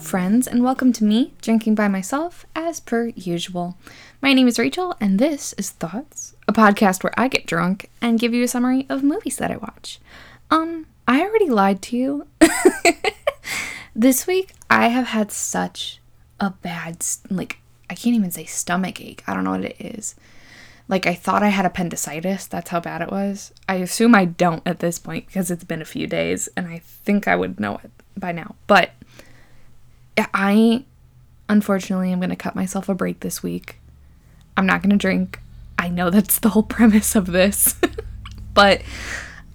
Friends, and welcome to me drinking by myself as per usual. My name is Rachel, and this is Thoughts, a podcast where I get drunk and give you a summary of movies that I watch. Um, I already lied to you. this week, I have had such a bad, like, I can't even say stomach ache. I don't know what it is. Like, I thought I had appendicitis. That's how bad it was. I assume I don't at this point because it's been a few days, and I think I would know it by now. But I unfortunately am going to cut myself a break this week. I'm not going to drink. I know that's the whole premise of this. but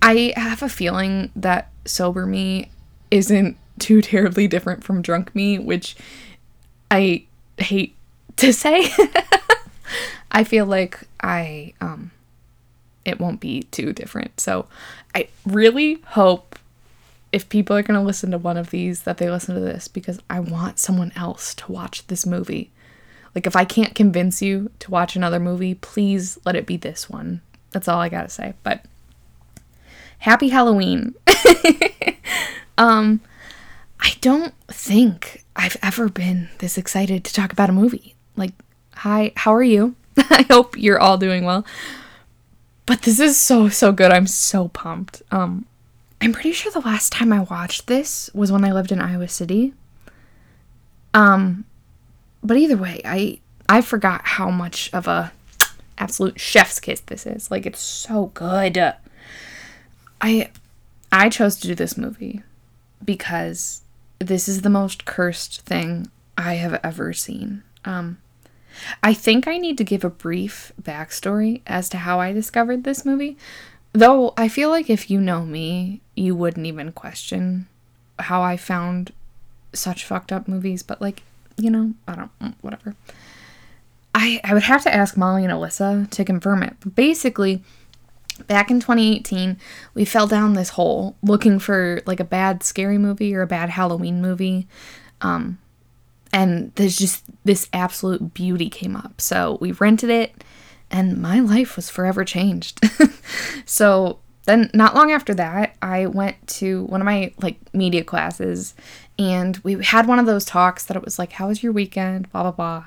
I have a feeling that sober me isn't too terribly different from drunk me, which I hate to say. I feel like I um it won't be too different. So I really hope if people are going to listen to one of these that they listen to this because I want someone else to watch this movie. Like if I can't convince you to watch another movie, please let it be this one. That's all I got to say. But happy Halloween. um I don't think I've ever been this excited to talk about a movie. Like, hi, how are you? I hope you're all doing well. But this is so so good. I'm so pumped. Um I'm pretty sure the last time I watched this was when I lived in Iowa City. Um, but either way, I I forgot how much of a absolute chef's kiss this is. Like it's so good. I I chose to do this movie because this is the most cursed thing I have ever seen. Um, I think I need to give a brief backstory as to how I discovered this movie Though I feel like if you know me, you wouldn't even question how I found such fucked up movies, but like, you know, I don't mm, whatever. I I would have to ask Molly and Alyssa to confirm it. But basically, back in 2018, we fell down this hole looking for like a bad scary movie or a bad Halloween movie. Um and there's just this absolute beauty came up. So we rented it and my life was forever changed. so then not long after that, I went to one of my like media classes and we had one of those talks that it was like, How was your weekend? blah blah blah.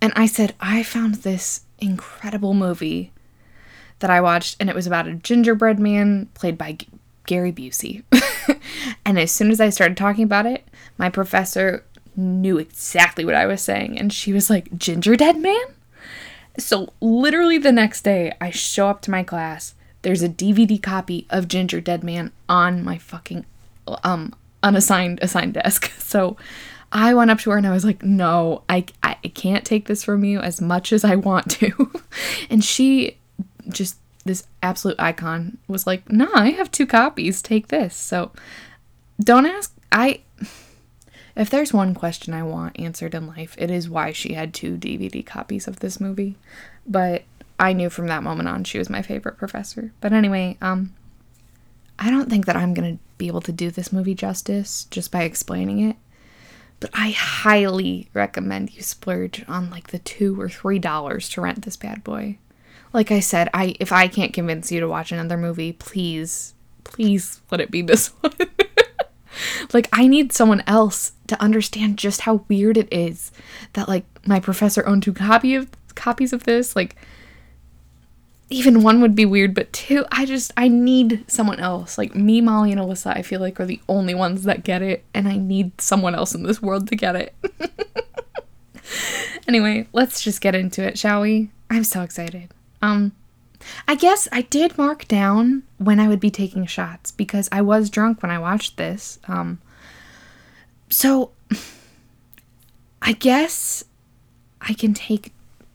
And I said, I found this incredible movie that I watched, and it was about a gingerbread man played by G- Gary Busey. and as soon as I started talking about it, my professor knew exactly what I was saying, and she was like, Ginger Dead Man? So, literally the next day, I show up to my class. There's a DVD copy of Ginger Dead Man on my fucking um unassigned assigned desk. So, I went up to her and I was like, "No, I I can't take this from you as much as I want to." and she just this absolute icon was like, "Nah, I have two copies. Take this." So, don't ask I if there's one question I want answered in life, it is why she had two DVD copies of this movie. But I knew from that moment on she was my favorite professor. But anyway, um I don't think that I'm going to be able to do this movie justice just by explaining it. But I highly recommend you splurge on like the 2 or 3 dollars to rent this bad boy. Like I said, I if I can't convince you to watch another movie, please please let it be this one. like I need someone else to understand just how weird it is that like my professor owned two copy of copies of this. Like even one would be weird, but two, I just I need someone else. Like me, Molly, and Alyssa, I feel like are the only ones that get it, and I need someone else in this world to get it. anyway, let's just get into it, shall we? I'm so excited. Um I guess I did mark down when I would be taking shots because I was drunk when I watched this. Um, so I guess I can take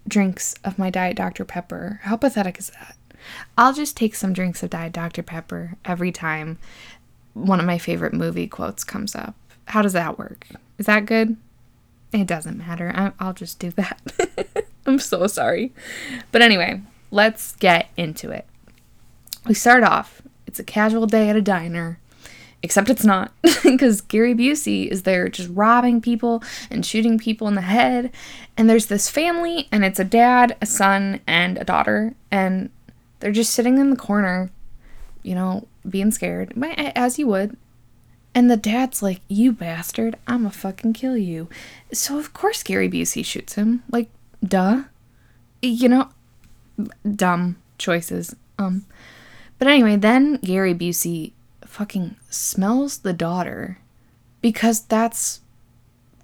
drinks of my Diet Dr. Pepper. How pathetic is that? I'll just take some drinks of Diet Dr. Pepper every time one of my favorite movie quotes comes up. How does that work? Is that good? It doesn't matter. I'll just do that. I'm so sorry. But anyway, let's get into it. We start off, it's a casual day at a diner, except it's not, because Gary Busey is there just robbing people and shooting people in the head. And there's this family, and it's a dad, a son, and a daughter, and they're just sitting in the corner, you know, being scared, as you would. And the dad's like, You bastard, I'ma fucking kill you. So, of course, Gary Busey shoots him. Like, duh. You know, dumb choices. Um, but anyway, then Gary Busey fucking smells the daughter because that's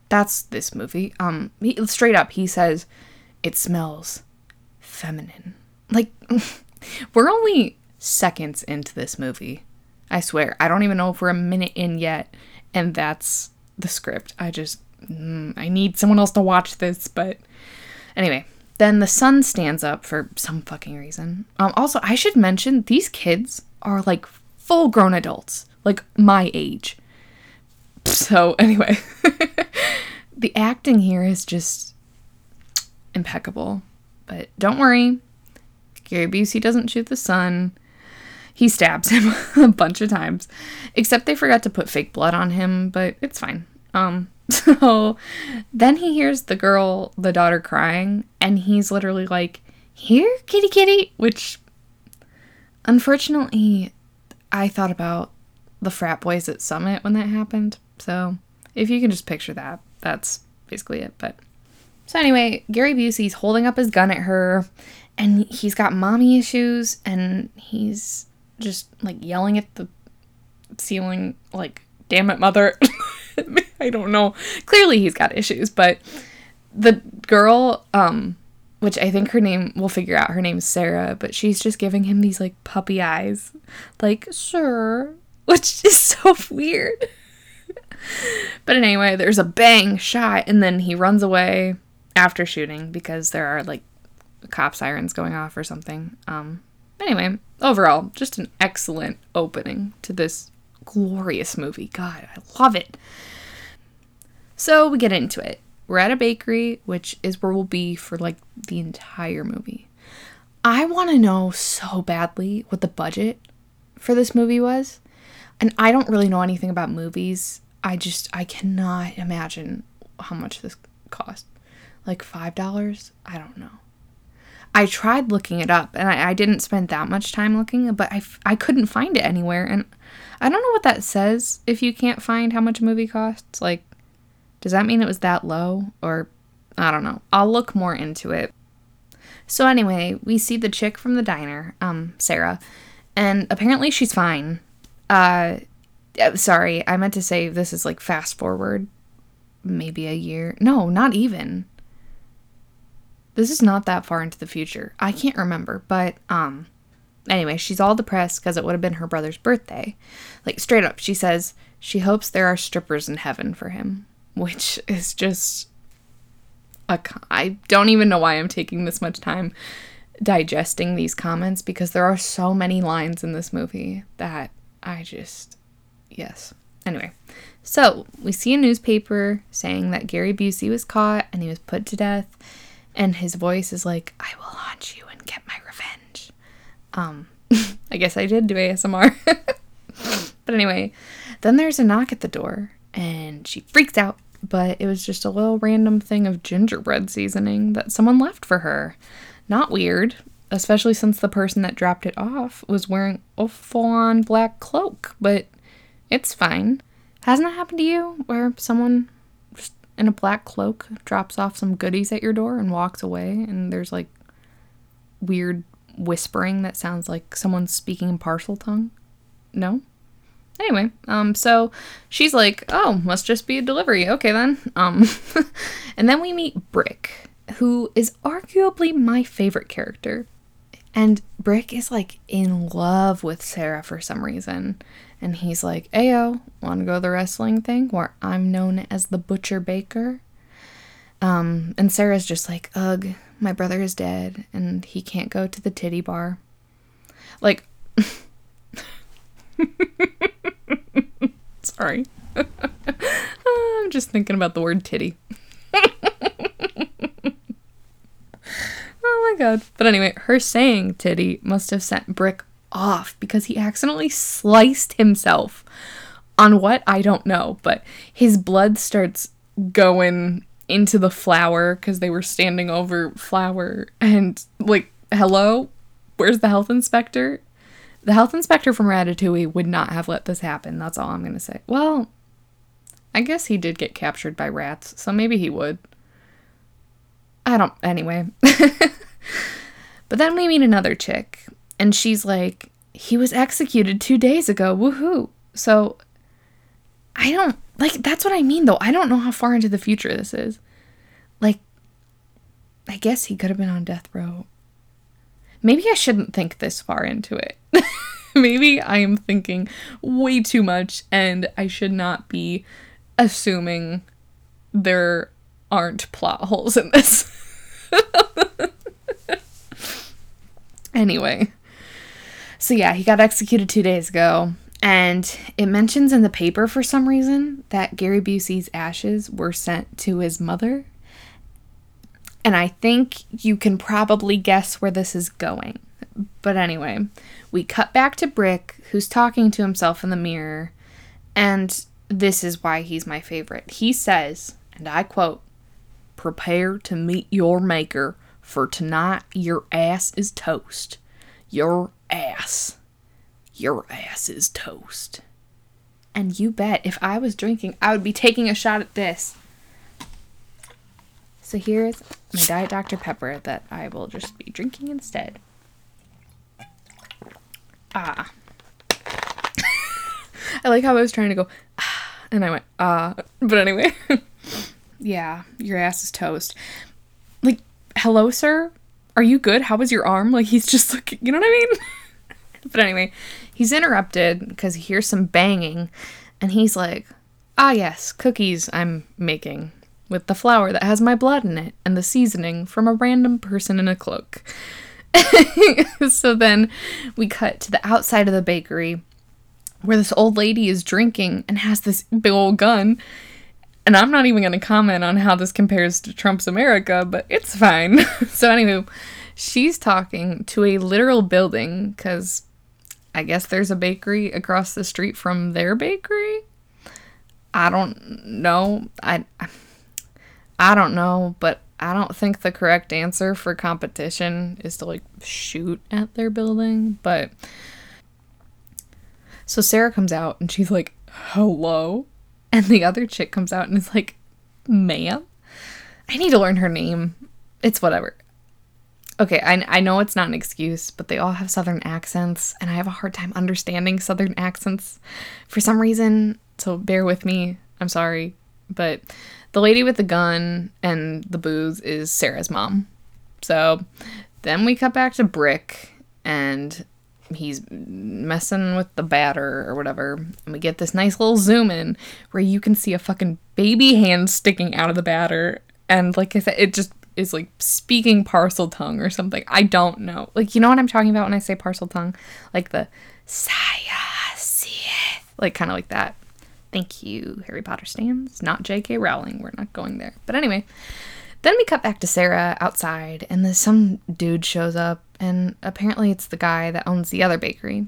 that's this movie. Um, he, straight up, he says it smells feminine. Like, we're only seconds into this movie. I swear. I don't even know if we're a minute in yet, and that's the script. I just, mm, I need someone else to watch this, but anyway. Then the son stands up for some fucking reason. Um, also, I should mention these kids are like full grown adults, like my age. So, anyway, the acting here is just impeccable. But don't worry, Gary Busey doesn't shoot the son. He stabs him a bunch of times. Except they forgot to put fake blood on him, but it's fine. Um, so then he hears the girl, the daughter crying, and he's literally like, Here, kitty kitty, which unfortunately I thought about the frat boys at Summit when that happened. So if you can just picture that, that's basically it. But so anyway, Gary Busey's holding up his gun at her and he's got mommy issues and he's just like yelling at the ceiling like damn it mother I don't know. Clearly he's got issues, but the girl, um, which I think her name, we'll figure out her name's Sarah, but she's just giving him these like puppy eyes, like, sir, which is so weird. but anyway, there's a bang shot, and then he runs away after shooting because there are like cop sirens going off or something. Um, anyway, overall, just an excellent opening to this glorious movie. God, I love it. So we get into it. We're at a bakery, which is where we'll be for like the entire movie. I want to know so badly what the budget for this movie was. And I don't really know anything about movies. I just, I cannot imagine how much this cost. Like $5? I don't know. I tried looking it up and I, I didn't spend that much time looking, but I, I couldn't find it anywhere. And I don't know what that says if you can't find how much a movie costs. Like, does that mean it was that low? Or I don't know. I'll look more into it. So anyway, we see the chick from the diner, um, Sarah, and apparently she's fine. Uh, sorry, I meant to say this is like fast forward, maybe a year. No, not even. This is not that far into the future. I can't remember, but um anyway, she's all depressed because it would have been her brother's birthday. Like straight up, she says she hopes there are strippers in heaven for him, which is just a I don't even know why I'm taking this much time digesting these comments because there are so many lines in this movie that I just yes. Anyway, so we see a newspaper saying that Gary Busey was caught and he was put to death and his voice is like, I will haunt you and get my revenge. Um, I guess I did do ASMR. but anyway, then there's a knock at the door, and she freaks out, but it was just a little random thing of gingerbread seasoning that someone left for her. Not weird, especially since the person that dropped it off was wearing a full on black cloak, but it's fine. Hasn't that happened to you where someone in a black cloak drops off some goodies at your door and walks away and there's like weird whispering that sounds like someone speaking in Parseltongue no anyway um so she's like oh must just be a delivery okay then um and then we meet brick who is arguably my favorite character and brick is like in love with sarah for some reason and he's like, Ayo, want to go to the wrestling thing where I'm known as the Butcher Baker? Um, and Sarah's just like, Ugh, my brother is dead and he can't go to the titty bar. Like, sorry. I'm just thinking about the word titty. oh my god. But anyway, her saying titty must have sent Brick off because he accidentally sliced himself on what I don't know, but his blood starts going into the flour because they were standing over flour and like hello where's the health inspector The health inspector from Ratatouille would not have let this happen. That's all I'm going to say. Well, I guess he did get captured by rats, so maybe he would. I don't, anyway. but then we meet another chick, and she's like, he was executed two days ago. Woohoo. So I don't, like, that's what I mean, though. I don't know how far into the future this is. Like, I guess he could have been on death row. Maybe I shouldn't think this far into it. Maybe I am thinking way too much and I should not be assuming there aren't plot holes in this. anyway. So yeah, he got executed 2 days ago and it mentions in the paper for some reason that Gary Busey's ashes were sent to his mother. And I think you can probably guess where this is going. But anyway, we cut back to Brick, who's talking to himself in the mirror, and this is why he's my favorite. He says, and I quote, Prepare to meet your maker, for tonight your ass is toast. Your ass. Your ass is toast. And you bet if I was drinking, I would be taking a shot at this. So here's my Diet Dr. Pepper that I will just be drinking instead. Ah. I like how I was trying to go, ah, and I went, ah. But anyway. yeah, your ass is toast. Like, hello, sir? Are you good? How was your arm? Like, he's just looking, you know what I mean? but anyway, he's interrupted because he hears some banging, and he's like, ah, yes, cookies I'm making with the flour that has my blood in it and the seasoning from a random person in a cloak. so then we cut to the outside of the bakery where this old lady is drinking and has this big old gun. And I'm not even going to comment on how this compares to Trump's America, but it's fine. so, anywho, she's talking to a literal building because I guess there's a bakery across the street from their bakery. I don't know. I I don't know, but I don't think the correct answer for competition is to like shoot at their building, but so Sarah comes out and she's like, "Hello." And the other chick comes out and is like, "Ma'am?" I need to learn her name. It's whatever. Okay, I, I know it's not an excuse, but they all have southern accents, and I have a hard time understanding southern accents for some reason, so bear with me. I'm sorry. But the lady with the gun and the booze is Sarah's mom. So then we cut back to Brick and he's messing with the batter or whatever. And we get this nice little zoom in where you can see a fucking baby hand sticking out of the batter. And like I said, it just is like speaking Parseltongue or something. I don't know. Like, you know what I'm talking about when I say Parseltongue? Like the saya, like kind of like that. Thank you, Harry Potter stands. Not J.K. Rowling. We're not going there. But anyway, then we cut back to Sarah outside, and then some dude shows up, and apparently it's the guy that owns the other bakery.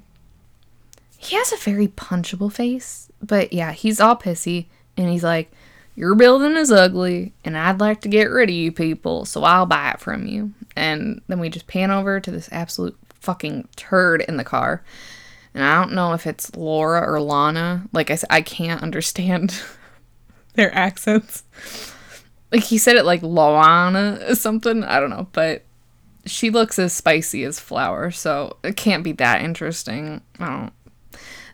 He has a very punchable face, but yeah, he's all pissy, and he's like, Your building is ugly, and I'd like to get rid of you people, so I'll buy it from you. And then we just pan over to this absolute fucking turd in the car and I don't know if it's Laura or Lana. Like I said, I can't understand their accents. Like he said it like Lana or something. I don't know, but she looks as spicy as flour, so it can't be that interesting. I don't.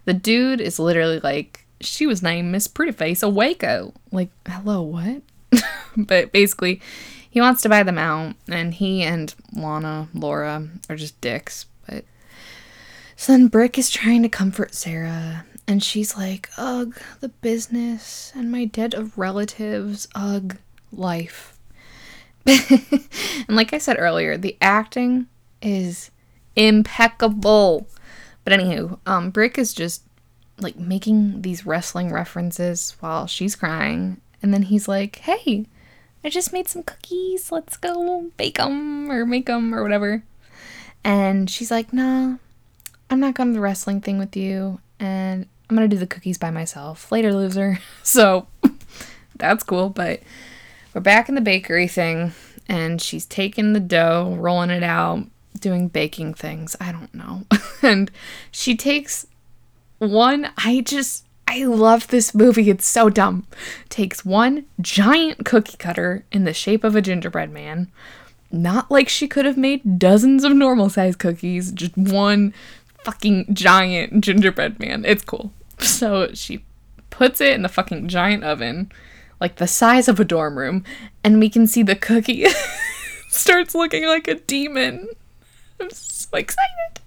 The dude is literally like, she was named Miss Prettyface of Waco. Like, hello, what? but basically, he wants to buy them out, and he and Lana, Laura, are just dicks. So then Brick is trying to comfort Sarah, and she's like, Ugh, the business and my dead of relatives, ugh, life. and like I said earlier, the acting is impeccable. But anywho, um, Brick is just like making these wrestling references while she's crying, and then he's like, "Hey, I just made some cookies. Let's go bake them or make them or whatever." And she's like, "Nah, I'm not going to the wrestling thing with you, and I'm going to do the cookies by myself. Later, loser. So that's cool, but we're back in the bakery thing, and she's taking the dough, rolling it out, doing baking things. I don't know. and she takes one, I just, I love this movie. It's so dumb. Takes one giant cookie cutter in the shape of a gingerbread man. Not like she could have made dozens of normal size cookies, just one fucking giant gingerbread man. It's cool. So she puts it in the fucking giant oven, like the size of a dorm room, and we can see the cookie starts looking like a demon. I'm so excited.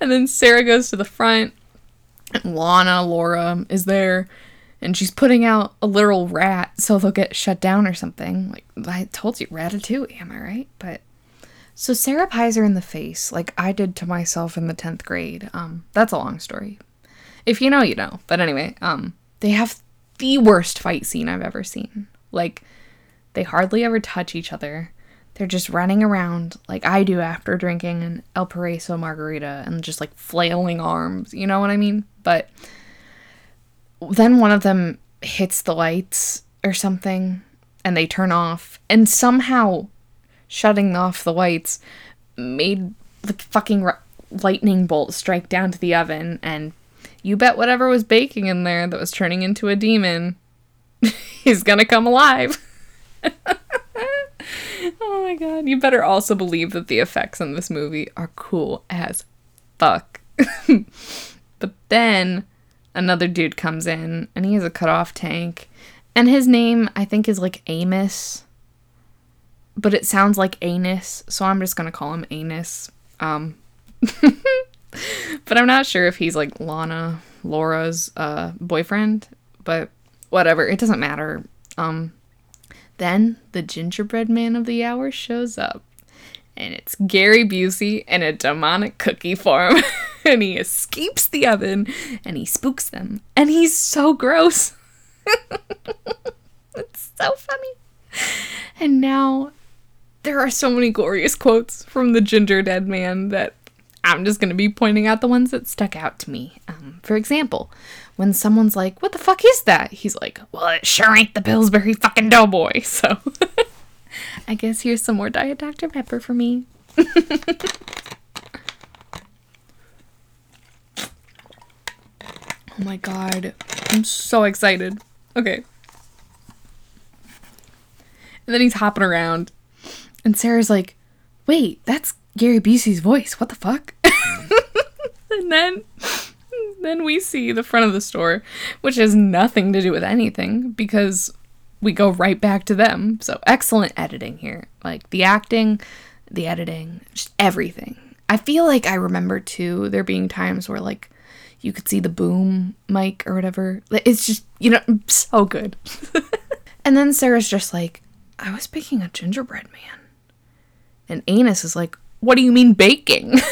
And then Sarah goes to the front, and Lana, Laura, is there, and she's putting out a literal rat so they'll get shut down or something. Like I told you, ratatouille, am I right? But so Sarah pies her in the face, like I did to myself in the 10th grade. Um, that's a long story. If you know, you know. But anyway, um, they have the worst fight scene I've ever seen. Like, they hardly ever touch each other. They're just running around like I do after drinking an El Paraiso margarita and just like flailing arms. You know what I mean? But then one of them hits the lights or something and they turn off. And somehow shutting off the lights made the fucking lightning bolt strike down to the oven and you bet whatever was baking in there that was turning into a demon is gonna come alive. oh my god. You better also believe that the effects in this movie are cool as fuck. but then another dude comes in and he has a cut off tank. And his name, I think, is like Amos. But it sounds like anus, so I'm just gonna call him Anus. Um but I'm not sure if he's like Lana, Laura's uh, boyfriend, but whatever, it doesn't matter. Um, then the gingerbread man of the hour shows up, and it's Gary Busey in a demonic cookie form, and he escapes the oven and he spooks them, and he's so gross. it's so funny. And now there are so many glorious quotes from the Ginger Dead Man that I'm just going to be pointing out the ones that stuck out to me. Um, for example, when someone's like, What the fuck is that? He's like, Well, it sure ain't the Pillsbury fucking Doughboy. So I guess here's some more Diet Dr. Pepper for me. oh my god. I'm so excited. Okay. And then he's hopping around. And Sarah's like, Wait, that's Gary Busey's voice. What the fuck? and then then we see the front of the store, which has nothing to do with anything because we go right back to them. So excellent editing here. Like the acting, the editing, just everything. I feel like I remember too there being times where like you could see the boom mic or whatever. It's just, you know, so good. and then Sarah's just like, I was picking a gingerbread man. And Anus is like, What do you mean baking?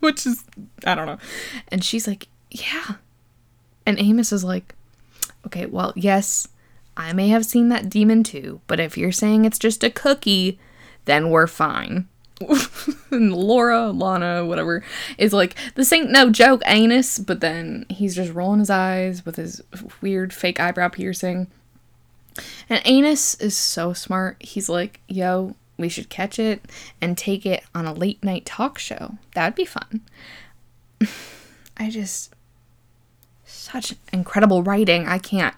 which is I don't know. And she's like, "Yeah." And Amos is like, "Okay, well, yes, I may have seen that demon too, but if you're saying it's just a cookie, then we're fine." and Laura, Lana, whatever, is like, this ain't no joke, anus. But then he's just rolling his eyes with his weird fake eyebrow piercing. And Anus is so smart. He's like, yo, we should catch it and take it on a late night talk show. That'd be fun. I just. Such incredible writing. I can't.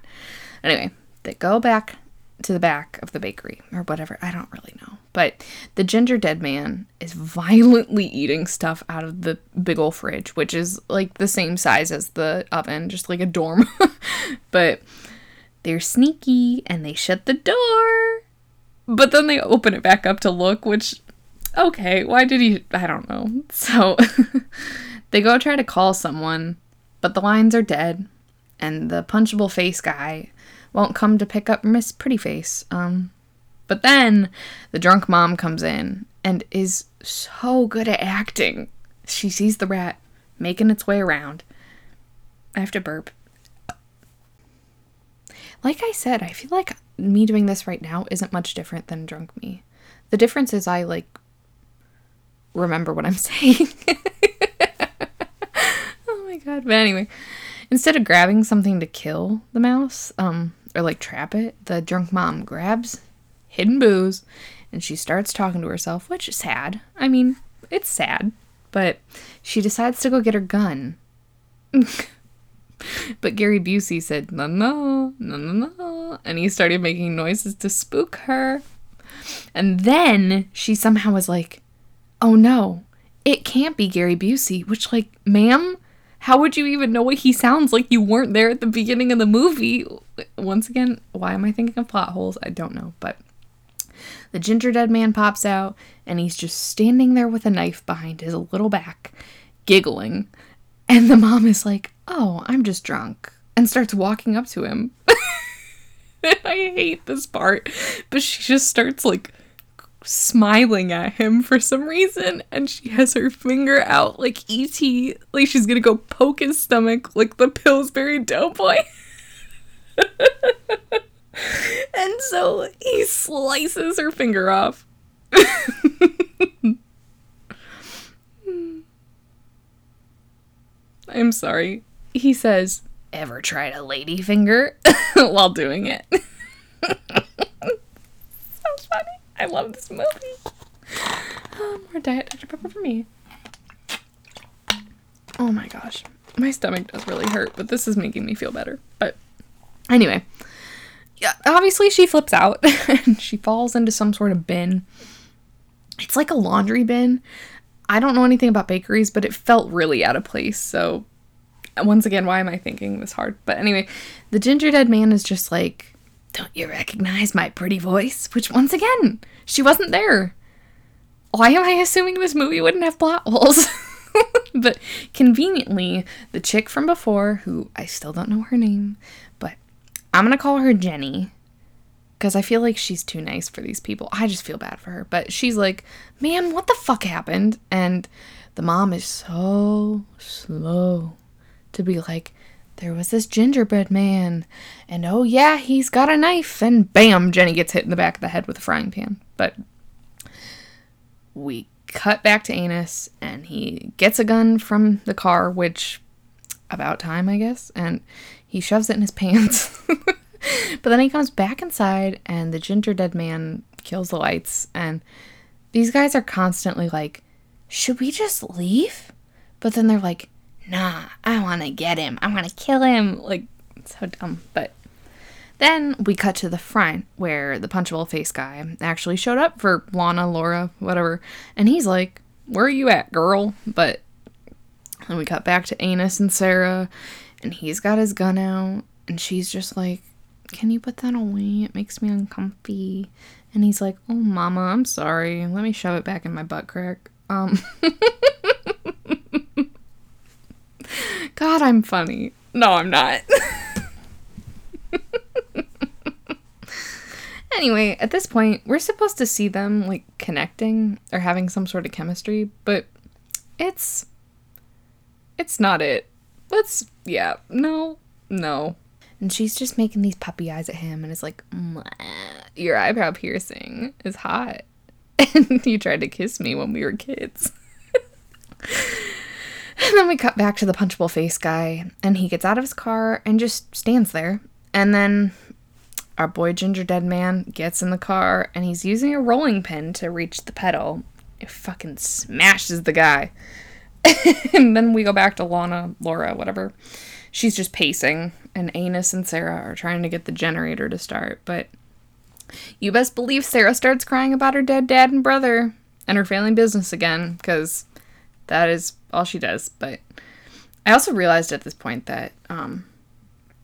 Anyway, they go back to the back of the bakery or whatever. I don't really know. But the ginger dead man is violently eating stuff out of the big old fridge, which is like the same size as the oven, just like a dorm. but they're sneaky and they shut the door but then they open it back up to look, which, okay, why did he? I don't know. So they go try to call someone, but the lines are dead, and the punchable face guy won't come to pick up Miss Pretty Face. Um, but then the drunk mom comes in and is so good at acting. She sees the rat making its way around. I have to burp. Like I said, I feel like me doing this right now isn't much different than drunk me. The difference is I like remember what I'm saying. oh my god. But anyway, instead of grabbing something to kill the mouse, um, or like trap it, the drunk mom grabs hidden booze and she starts talking to herself, which is sad. I mean, it's sad. But she decides to go get her gun. but Gary Busey said, no, no, no, no, no. And he started making noises to spook her. And then she somehow was like, oh no, it can't be Gary Busey. Which, like, ma'am, how would you even know what he sounds like? You weren't there at the beginning of the movie. Once again, why am I thinking of plot holes? I don't know. But the ginger dead man pops out and he's just standing there with a knife behind his little back, giggling. And the mom is like, Oh, I'm just drunk, and starts walking up to him. I hate this part, but she just starts like smiling at him for some reason and she has her finger out like ET like she's gonna go poke his stomach like the Pillsbury Doughboy. and so he slices her finger off. I'm sorry. He says, Ever tried a lady finger while doing it? so funny. I love this movie. Um, more Diet Dr. Pepper for me. Oh my gosh. My stomach does really hurt, but this is making me feel better. But anyway, yeah, obviously she flips out and she falls into some sort of bin. It's like a laundry bin. I don't know anything about bakeries, but it felt really out of place. So once again, why am I thinking this hard? But anyway, the ginger dead man is just like, Don't you recognize my pretty voice? Which, once again, she wasn't there. Why am I assuming this movie wouldn't have plot holes? but conveniently, the chick from before, who I still don't know her name, but I'm gonna call her Jenny because I feel like she's too nice for these people. I just feel bad for her. But she's like, man, what the fuck happened? And the mom is so slow to be like, there was this gingerbread man, and oh yeah, he's got a knife, and bam, Jenny gets hit in the back of the head with a frying pan. But we cut back to Anus, and he gets a gun from the car, which about time, I guess, and he shoves it in his pants. But then he comes back inside, and the ginger dead man kills the lights, and these guys are constantly like, should we just leave? But then they're like, nah, I want to get him. I want to kill him. Like, so dumb. But then we cut to the front where the punchable face guy actually showed up for Lana, Laura, whatever. And he's like, Where are you at, girl? But then we cut back to Anus and Sarah, and he's got his gun out, and she's just like, Can you put that away? It makes me uncomfy. And he's like, Oh, mama, I'm sorry. Let me shove it back in my butt crack. Um, God, I'm funny. No, I'm not. anyway, at this point, we're supposed to see them like connecting or having some sort of chemistry, but it's it's not it. Let's yeah, no, no. And she's just making these puppy eyes at him and is like, "Your eyebrow piercing is hot." And you tried to kiss me when we were kids. And then we cut back to the punchable face guy, and he gets out of his car and just stands there. And then our boy Ginger Dead Man gets in the car and he's using a rolling pin to reach the pedal. It fucking smashes the guy. and then we go back to Lana, Laura, whatever. She's just pacing, and Anus and Sarah are trying to get the generator to start. But you best believe Sarah starts crying about her dead dad and brother and her failing business again, because that is all she does. But I also realized at this point that um,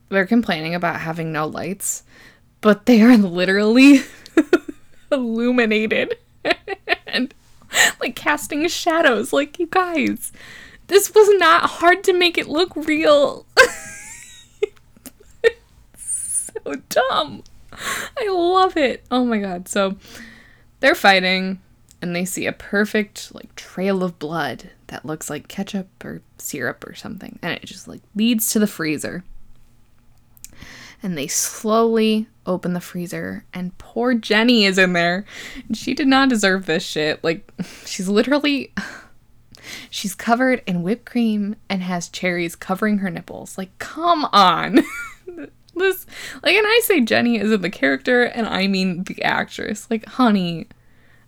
they're complaining about having no lights, but they are literally illuminated and like casting shadows. Like, you guys, this was not hard to make it look real. dumb. I love it. Oh my god. So they're fighting and they see a perfect like trail of blood that looks like ketchup or syrup or something and it just like leads to the freezer and they slowly open the freezer and poor jenny is in there she did not deserve this shit like she's literally she's covered in whipped cream and has cherries covering her nipples like come on this like and i say jenny isn't the character and i mean the actress like honey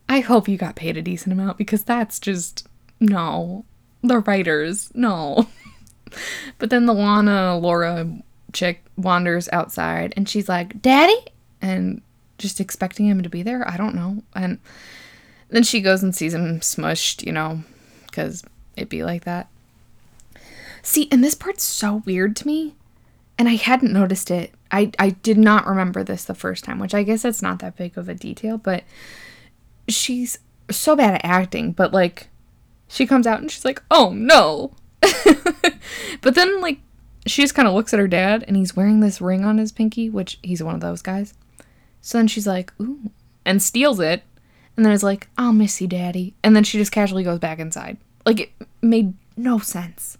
I hope you got paid a decent amount because that's just no. The writers, no. but then the Lana Laura chick wanders outside and she's like, Daddy? And just expecting him to be there. I don't know. And then she goes and sees him smushed, you know, because it'd be like that. See, and this part's so weird to me. And I hadn't noticed it. I, I did not remember this the first time, which I guess it's not that big of a detail, but she's so bad at acting. But like, she comes out and she's like, oh no. but then, like, she just kind of looks at her dad and he's wearing this ring on his pinky, which he's one of those guys. So then she's like, ooh, and steals it. And then is like, I'll miss you, daddy. And then she just casually goes back inside. Like, it made no sense.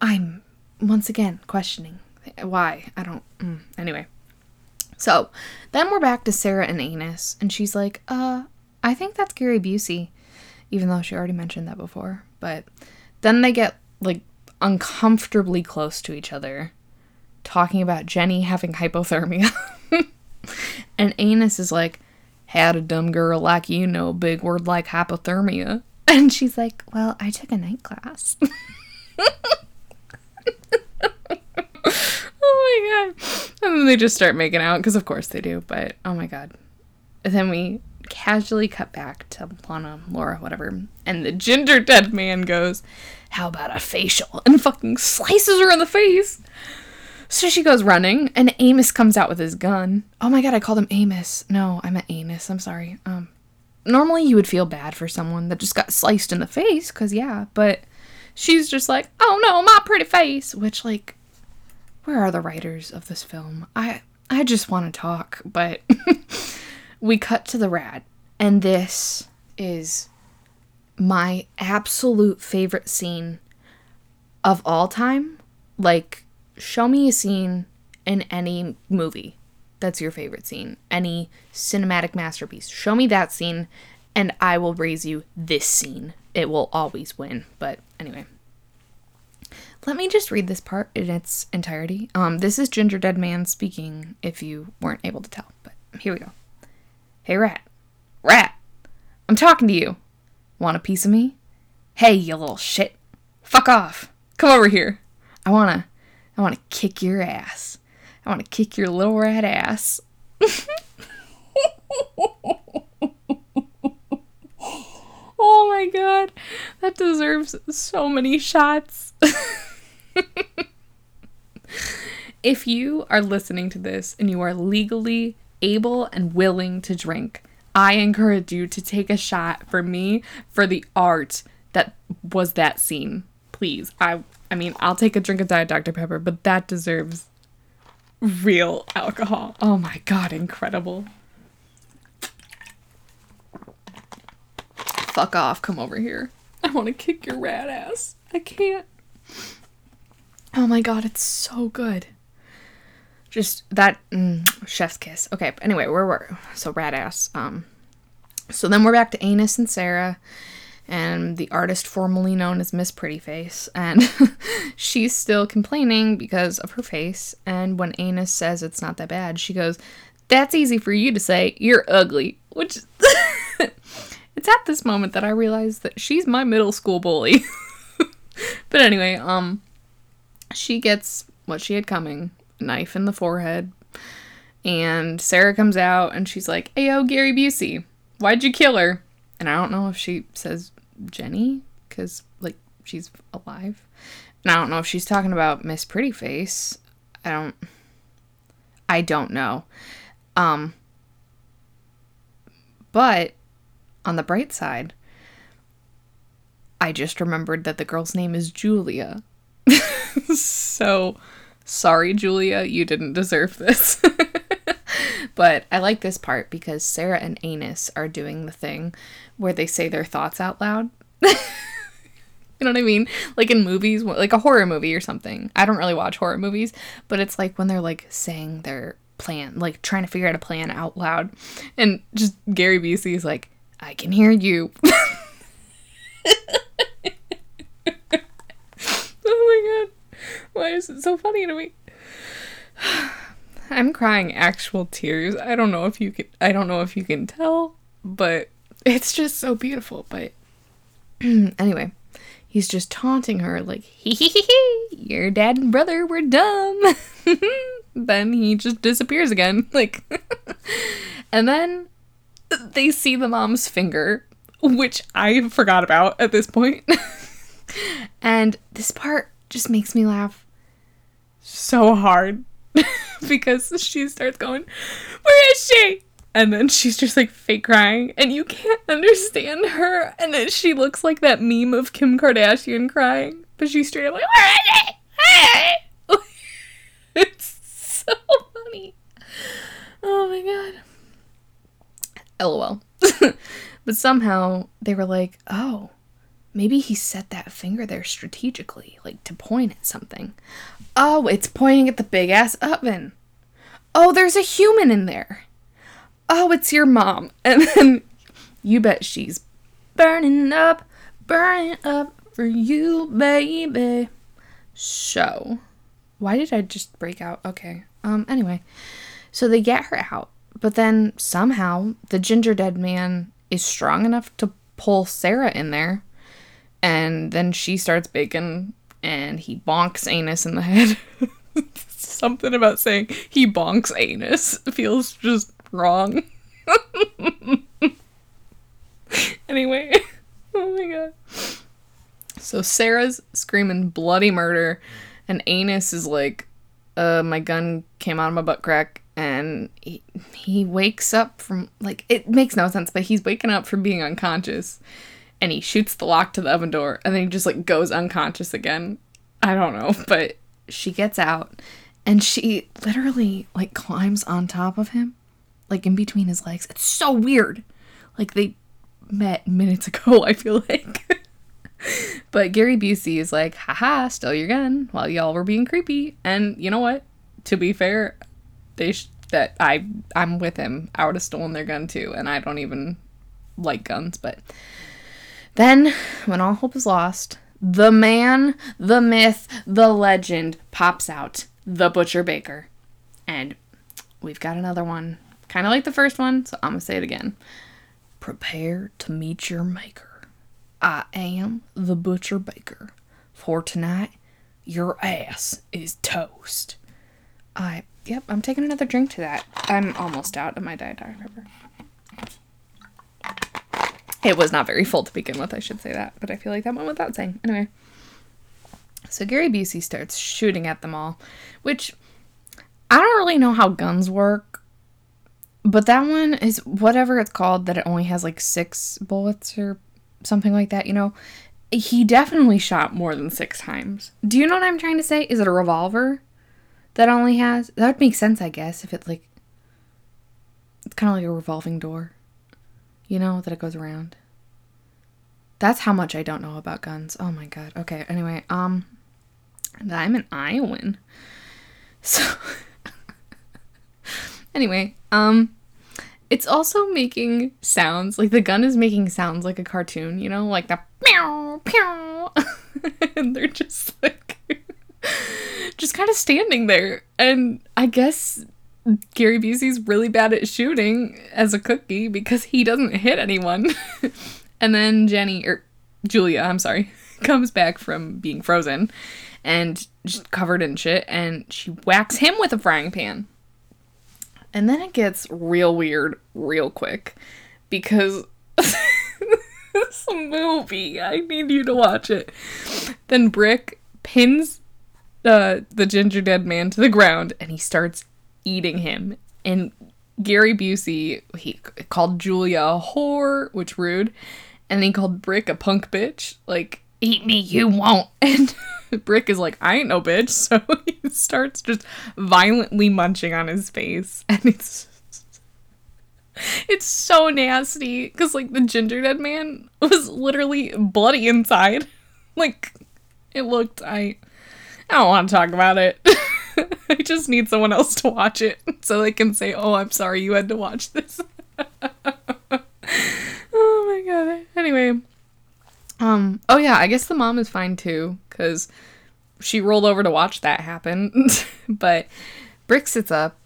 I'm, once again, questioning why. I don't, mm, anyway. So then we're back to Sarah and Anus. And she's like, uh, I think that's Gary Busey. Even though she already mentioned that before. But then they get, like, uncomfortably close to each other, talking about Jenny having hypothermia. and Anus is like, Had a dumb girl like you know a big word like hypothermia? And she's like, Well, I took a night class. oh my god. And then they just start making out, because of course they do, but oh my god. And then we casually cut back to Lana, Laura, whatever, and the ginger dead man goes, How about a facial? And fucking slices her in the face. So she goes running, and Amos comes out with his gun. Oh my god, I called him Amos. No, I meant Anus. I'm sorry. Um, normally you would feel bad for someone that just got sliced in the face, cause yeah, but she's just like, oh no, my pretty face. Which like, where are the writers of this film? I I just want to talk, but we cut to the rad, and this is my absolute favorite scene of all time. Like show me a scene in any movie that's your favorite scene, any cinematic masterpiece. Show me that scene, and I will raise you this scene. It will always win. But anyway, let me just read this part in its entirety. Um, this is Ginger Dead Man speaking. If you weren't able to tell, but here we go. Hey, rat, rat, I'm talking to you. Want a piece of me? Hey, you little shit. Fuck off. Come over here. I wanna I want to kick your ass. I want to kick your little rat ass. oh my god. That deserves so many shots. if you are listening to this and you are legally able and willing to drink, I encourage you to take a shot for me for the art that was that scene. Please. I I mean, I'll take a drink of Diet Dr. Pepper, but that deserves real alcohol. Oh my god, incredible. Fuck off, come over here. I want to kick your rat ass. I can't. Oh my god, it's so good. Just that mm, chef's kiss. Okay, anyway, where were so rad ass. Um, so then we're back to Anus and Sarah, and the artist formerly known as Miss Pretty Face, and she's still complaining because of her face. And when Anus says it's not that bad, she goes, "That's easy for you to say. You're ugly." Which it's at this moment that I realize that she's my middle school bully. but anyway, um, she gets what she had coming: knife in the forehead. And Sarah comes out and she's like, "Ayo, Gary Busey, why'd you kill her?" And I don't know if she says Jenny because like she's alive. And I don't know if she's talking about Miss Pretty Face. I don't. I don't know. Um. But on the bright side, I just remembered that the girl's name is Julia. so sorry, Julia, you didn't deserve this. but I like this part because Sarah and Anus are doing the thing where they say their thoughts out loud. you know what I mean? Like in movies, like a horror movie or something. I don't really watch horror movies, but it's like when they're like saying their plan, like trying to figure out a plan out loud. And just Gary Busey is like, I can hear you. oh my god. Why is it so funny to me? I'm crying actual tears. I don't know if you can I don't know if you can tell, but it's just so beautiful. But anyway, he's just taunting her, like, hee hee hee hee, your dad and brother were dumb. then he just disappears again. Like, and then they see the mom's finger, which I forgot about at this point. and this part just makes me laugh so hard because she starts going, Where is she? And then she's just like fake crying, and you can't understand her. And then she looks like that meme of Kim Kardashian crying, but she's straight up like, Where is it? it's so funny. Oh my god. LOL. but somehow they were like, oh, maybe he set that finger there strategically, like to point at something. Oh, it's pointing at the big ass oven. Oh, there's a human in there. Oh, it's your mom. And then you bet she's burning up, burning up for you, baby. So, why did I just break out? Okay. Um, anyway, so they get her out but then somehow the gingerdead man is strong enough to pull Sarah in there. And then she starts baking and he bonks anus in the head. Something about saying he bonks anus feels just wrong. anyway, oh my god. So Sarah's screaming bloody murder, and Anus is like, uh, my gun came out of my butt crack and he, he wakes up from like it makes no sense but he's waking up from being unconscious and he shoots the lock to the oven door and then he just like goes unconscious again. I don't know but she gets out and she literally like climbs on top of him like in between his legs. It's so weird. Like they met minutes ago i feel like. But gary busey is like haha still your gun while y'all were being creepy. And you know what? To be fair they sh- that I I'm with him. I would have stolen their gun too, and I don't even like guns. But then, when all hope is lost, the man, the myth, the legend pops out, the butcher baker, and we've got another one, kind of like the first one. So I'm gonna say it again. Prepare to meet your maker. I am the butcher baker. For tonight, your ass is toast. I Yep, I'm taking another drink to that. I'm almost out of my Diet Dr. Pepper. It was not very full to begin with, I should say that, but I feel like that went without saying. Anyway. So Gary Busey starts shooting at them all, which I don't really know how guns work, but that one is whatever it's called that it only has like six bullets or something like that, you know. He definitely shot more than six times. Do you know what I'm trying to say? Is it a revolver? that only has that would make sense i guess if it like it's kind of like a revolving door you know that it goes around. That's how much i don't know about guns. Oh my god. Okay anyway um i'm an iowan so anyway um it's also making sounds like the gun is making sounds like a cartoon you know like the meow meow and they're just like just kind of standing there. And I guess Gary Busey's really bad at shooting as a cookie because he doesn't hit anyone. and then Jenny, or Julia, I'm sorry, comes back from being frozen and just covered in shit, and she whacks him with a frying pan. And then it gets real weird real quick because this movie, I need you to watch it. Then Brick pins the the gingerdead man to the ground and he starts eating him. And Gary Busey he called Julia a whore, which rude, and then he called Brick a punk bitch. Like eat me, you won't. And Brick is like, I ain't no bitch. So he starts just violently munching on his face, and it's it's so nasty because like the gingerdead man was literally bloody inside. Like it looked I I don't want to talk about it. Just need someone else to watch it so they can say, "Oh, I'm sorry you had to watch this." oh my god. Anyway, um oh yeah, I guess the mom is fine too cuz she rolled over to watch that happen. but Brick sits up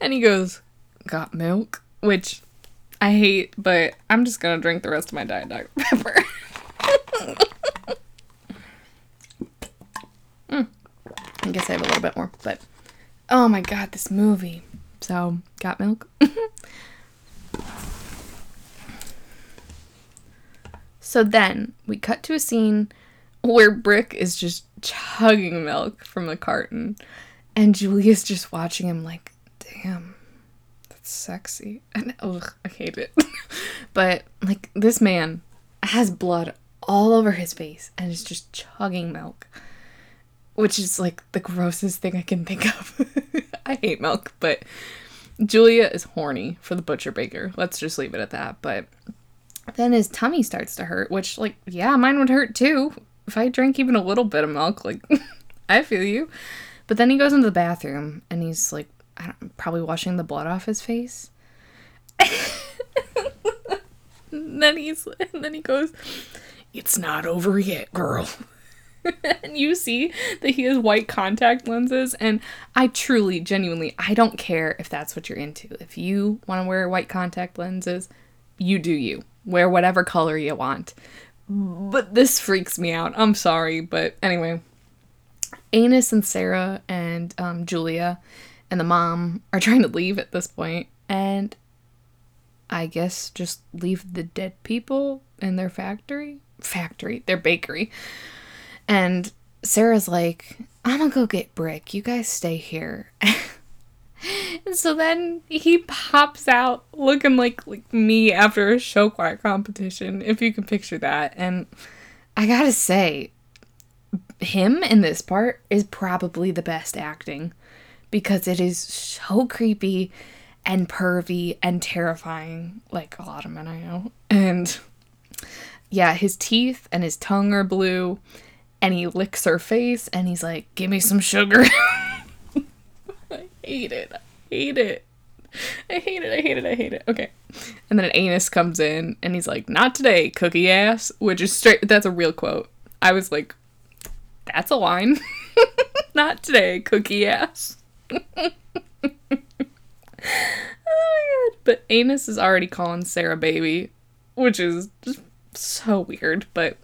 and he goes, "Got milk?" which I hate, but I'm just gonna drink the rest of my Diet Dr. Pepper. mm. I guess I have a little bit more, but oh my god, this movie. So, got milk? so then we cut to a scene where Brick is just chugging milk from the carton, and Julia's just watching him like, damn, that's sexy. And ugh, I hate it. but like, this man has blood all over his face and is just chugging milk, which is like the grossest thing I can think of. I hate milk, but Julia is horny for the butcher baker. Let's just leave it at that. But then his tummy starts to hurt, which, like, yeah, mine would hurt too. If I drank even a little bit of milk, like, I feel you. But then he goes into the bathroom and he's like, I don't, probably washing the blood off his face. then he's, and then he goes, It's not over yet, girl. and you see that he has white contact lenses and i truly genuinely i don't care if that's what you're into. If you want to wear white contact lenses you do you. Wear whatever color you want. But this freaks me out. I'm sorry but anyway. Anus and Sarah and um, Julia and the mom are trying to leave at this point, and I guess just leave the dead people in their factory, factory, their bakery. And Sarah's like, I'm gonna go get Brick. You guys stay here. and so then he pops out looking like like me after a show choir competition, if you can picture that. And I gotta say, him in this part is probably the best acting because it is so creepy and pervy and terrifying, like a lot of men I know. And yeah, his teeth and his tongue are blue, and he licks her face and he's like, Give me some sugar. I hate it. I hate it. I hate it. I hate it. I hate it. Okay. And then an anus comes in and he's like, Not today, cookie ass, which is straight. That's a real quote. I was like, That's a line. Not today, cookie ass. oh my god. But Anus is already calling Sarah baby, which is just so weird. But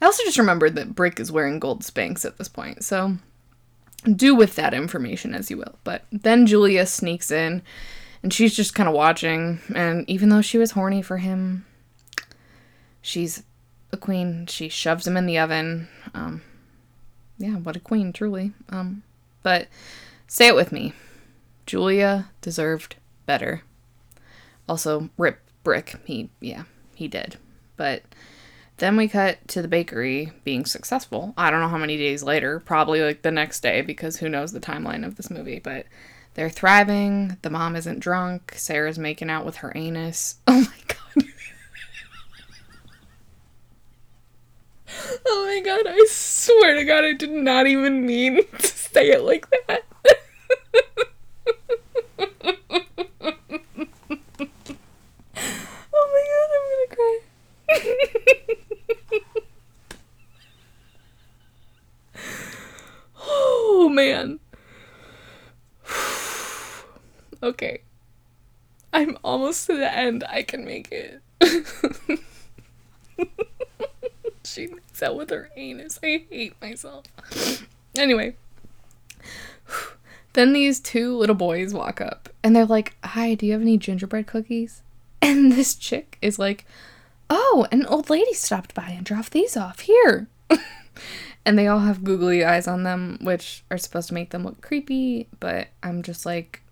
I also just remembered that Brick is wearing gold Spanx at this point, so do with that information as you will. But then Julia sneaks in and she's just kind of watching. And even though she was horny for him, she's a queen. She shoves him in the oven. Um, yeah, what a queen, truly. Um, but say it with me Julia deserved better. Also, Rip Brick, he, yeah, he did. But then we cut to the bakery being successful. I don't know how many days later, probably like the next day, because who knows the timeline of this movie, but they're thriving. The mom isn't drunk. Sarah's making out with her anus. Oh my god. oh my god, I swear to god, I did not even mean to say it like that. oh my god, I'm gonna cry. oh man. okay. I'm almost to the end. I can make it. she makes out with her anus. I hate myself. Anyway. Then these two little boys walk up and they're like, Hi, do you have any gingerbread cookies? And this chick is like, Oh, an old lady stopped by and dropped these off here. and they all have googly eyes on them, which are supposed to make them look creepy, but I'm just like,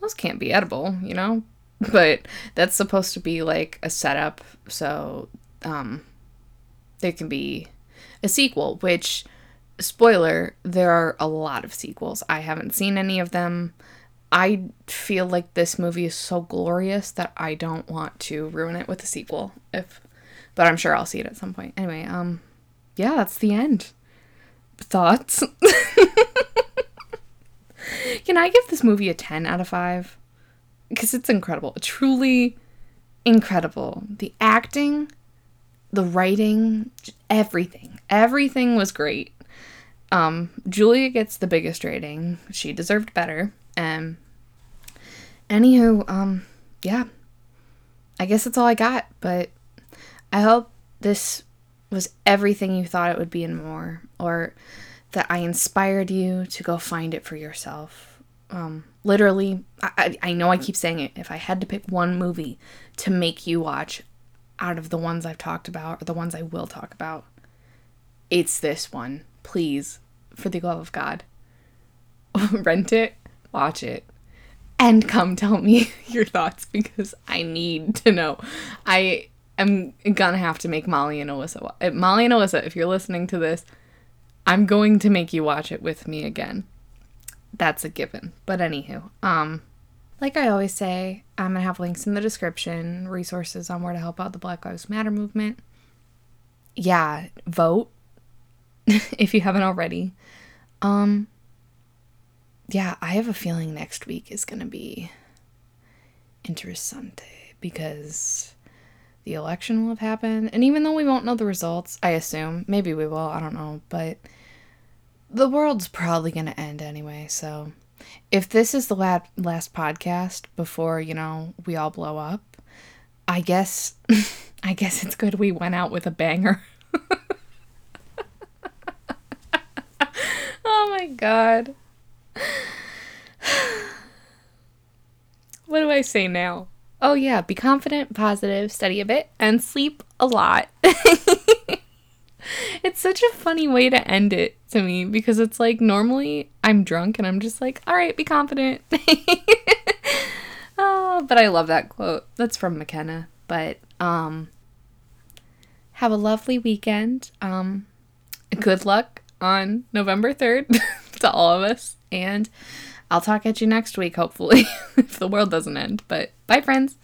those can't be edible, you know? But that's supposed to be like a setup, so um, there can be a sequel, which, spoiler, there are a lot of sequels. I haven't seen any of them. I feel like this movie is so glorious that I don't want to ruin it with a sequel. If, but I'm sure I'll see it at some point. Anyway, um, yeah, that's the end. Thoughts? Can I give this movie a 10 out of 5? Because it's incredible. Truly incredible. The acting, the writing, everything. Everything was great. Um, Julia gets the biggest rating. She deserved better. Um, anywho, um, yeah, I guess that's all I got. But I hope this was everything you thought it would be and more, or that I inspired you to go find it for yourself. Um, literally, I, I know I keep saying it. If I had to pick one movie to make you watch out of the ones I've talked about or the ones I will talk about, it's this one. Please, for the love of God, rent it, watch it, and come tell me your thoughts because I need to know. I am gonna have to make Molly and Alyssa. Molly and Alyssa, if you're listening to this, I'm going to make you watch it with me again. That's a given. But anywho, um, like I always say, I'm gonna have links in the description, resources on where to help out the Black Lives Matter movement. Yeah, vote if you haven't already. Um, yeah, I have a feeling next week is gonna be interessante because the election will have happened. And even though we won't know the results, I assume, maybe we will, I don't know, but the world's probably going to end anyway. So if this is the last, podcast before, you know, we all blow up, I guess I guess it's good we went out with a banger. oh my god. what do I say now? Oh, yeah, be confident, positive, study a bit, and sleep a lot. it's such a funny way to end it to me because it's like normally I'm drunk and I'm just like, all right, be confident. oh, but I love that quote. That's from McKenna. But um, have a lovely weekend. Um, good luck on November 3rd to all of us. And I'll talk at you next week, hopefully, if the world doesn't end. But bye, friends.